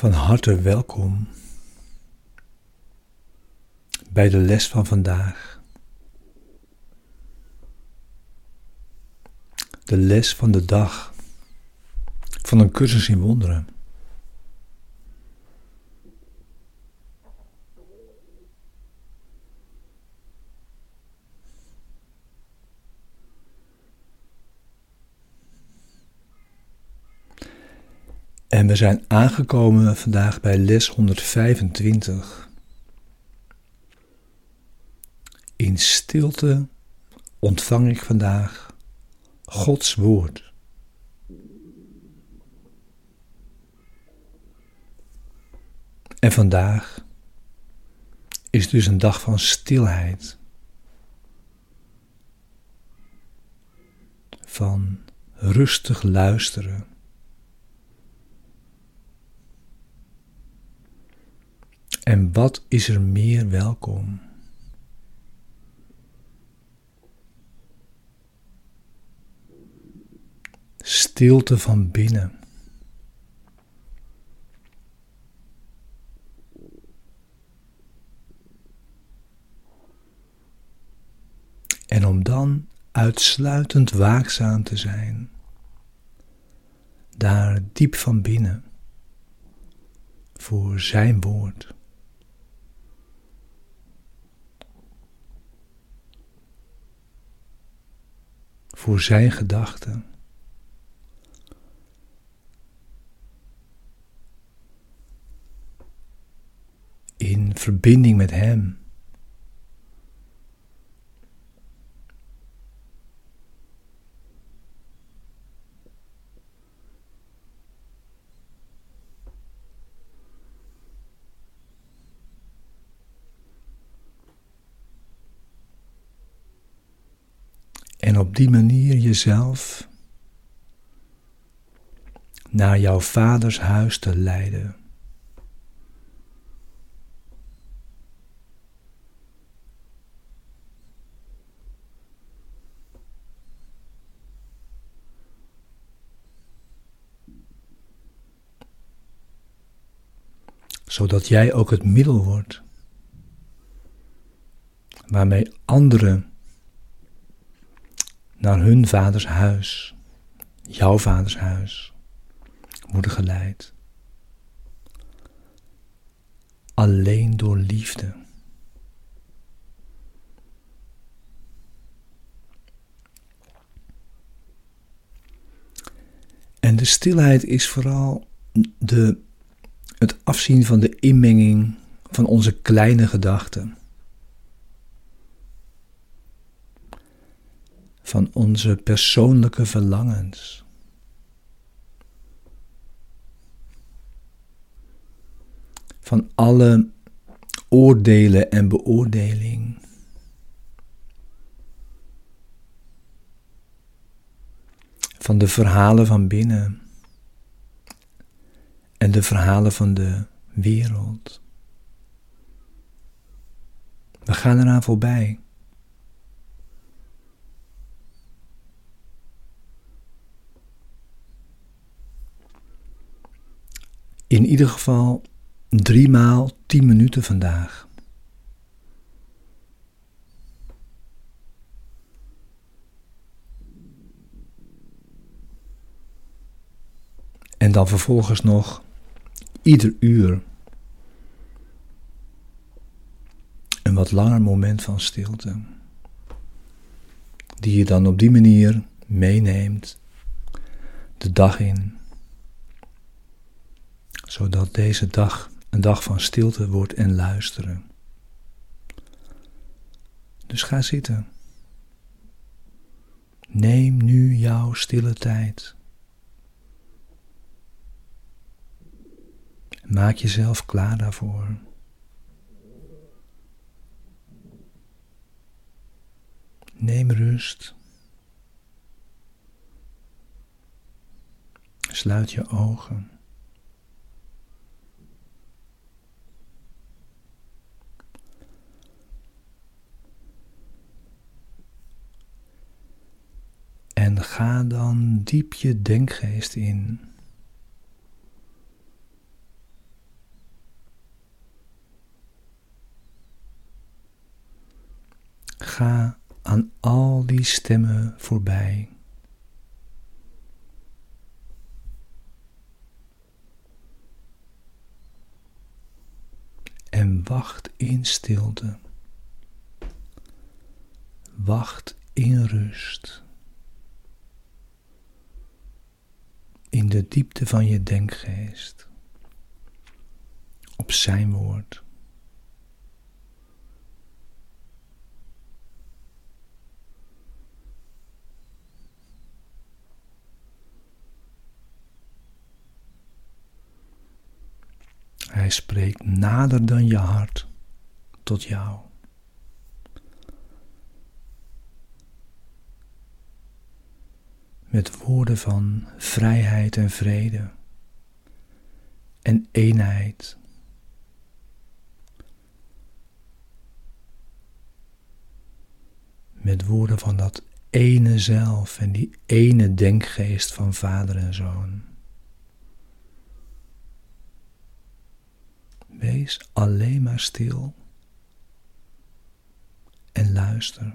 Van harte welkom bij de les van vandaag. De les van de dag van een cursus in wonderen. En we zijn aangekomen vandaag bij les 125. In stilte ontvang ik vandaag Gods woord. En vandaag is dus een dag van stilheid. Van rustig luisteren. En wat is er meer welkom? Stilte van binnen. En om dan uitsluitend waakzaam te zijn, daar diep van binnen, voor Zijn woord. Voor Zijn gedachten. In verbinding met Hem. En op die manier jezelf naar jouw vaders huis te leiden. Zodat jij ook het middel wordt waarmee anderen naar hun vaders huis, jouw vaders huis, worden geleid. Alleen door liefde. En de stilheid is vooral de, het afzien van de inmenging van onze kleine gedachten. Van onze persoonlijke verlangens. Van alle oordelen en beoordeling. Van de verhalen van binnen en de verhalen van de wereld. We gaan eraan voorbij. In ieder geval drie maal tien minuten vandaag. En dan vervolgens nog ieder uur een wat langer moment van stilte. Die je dan op die manier meeneemt de dag in zodat deze dag een dag van stilte wordt en luisteren. Dus ga zitten. Neem nu jouw stille tijd. Maak jezelf klaar daarvoor. Neem rust. Sluit je ogen. Ga dan diep je denkgeest in. Ga aan al die stemmen voorbij. En wacht in stilte. Wacht in rust. De diepte van je denkgeest. Op zijn woord. Hij spreekt nader dan je hart tot jou. Met woorden van vrijheid en vrede en eenheid. Met woorden van dat ene zelf en die ene denkgeest van vader en zoon. Wees alleen maar stil en luister.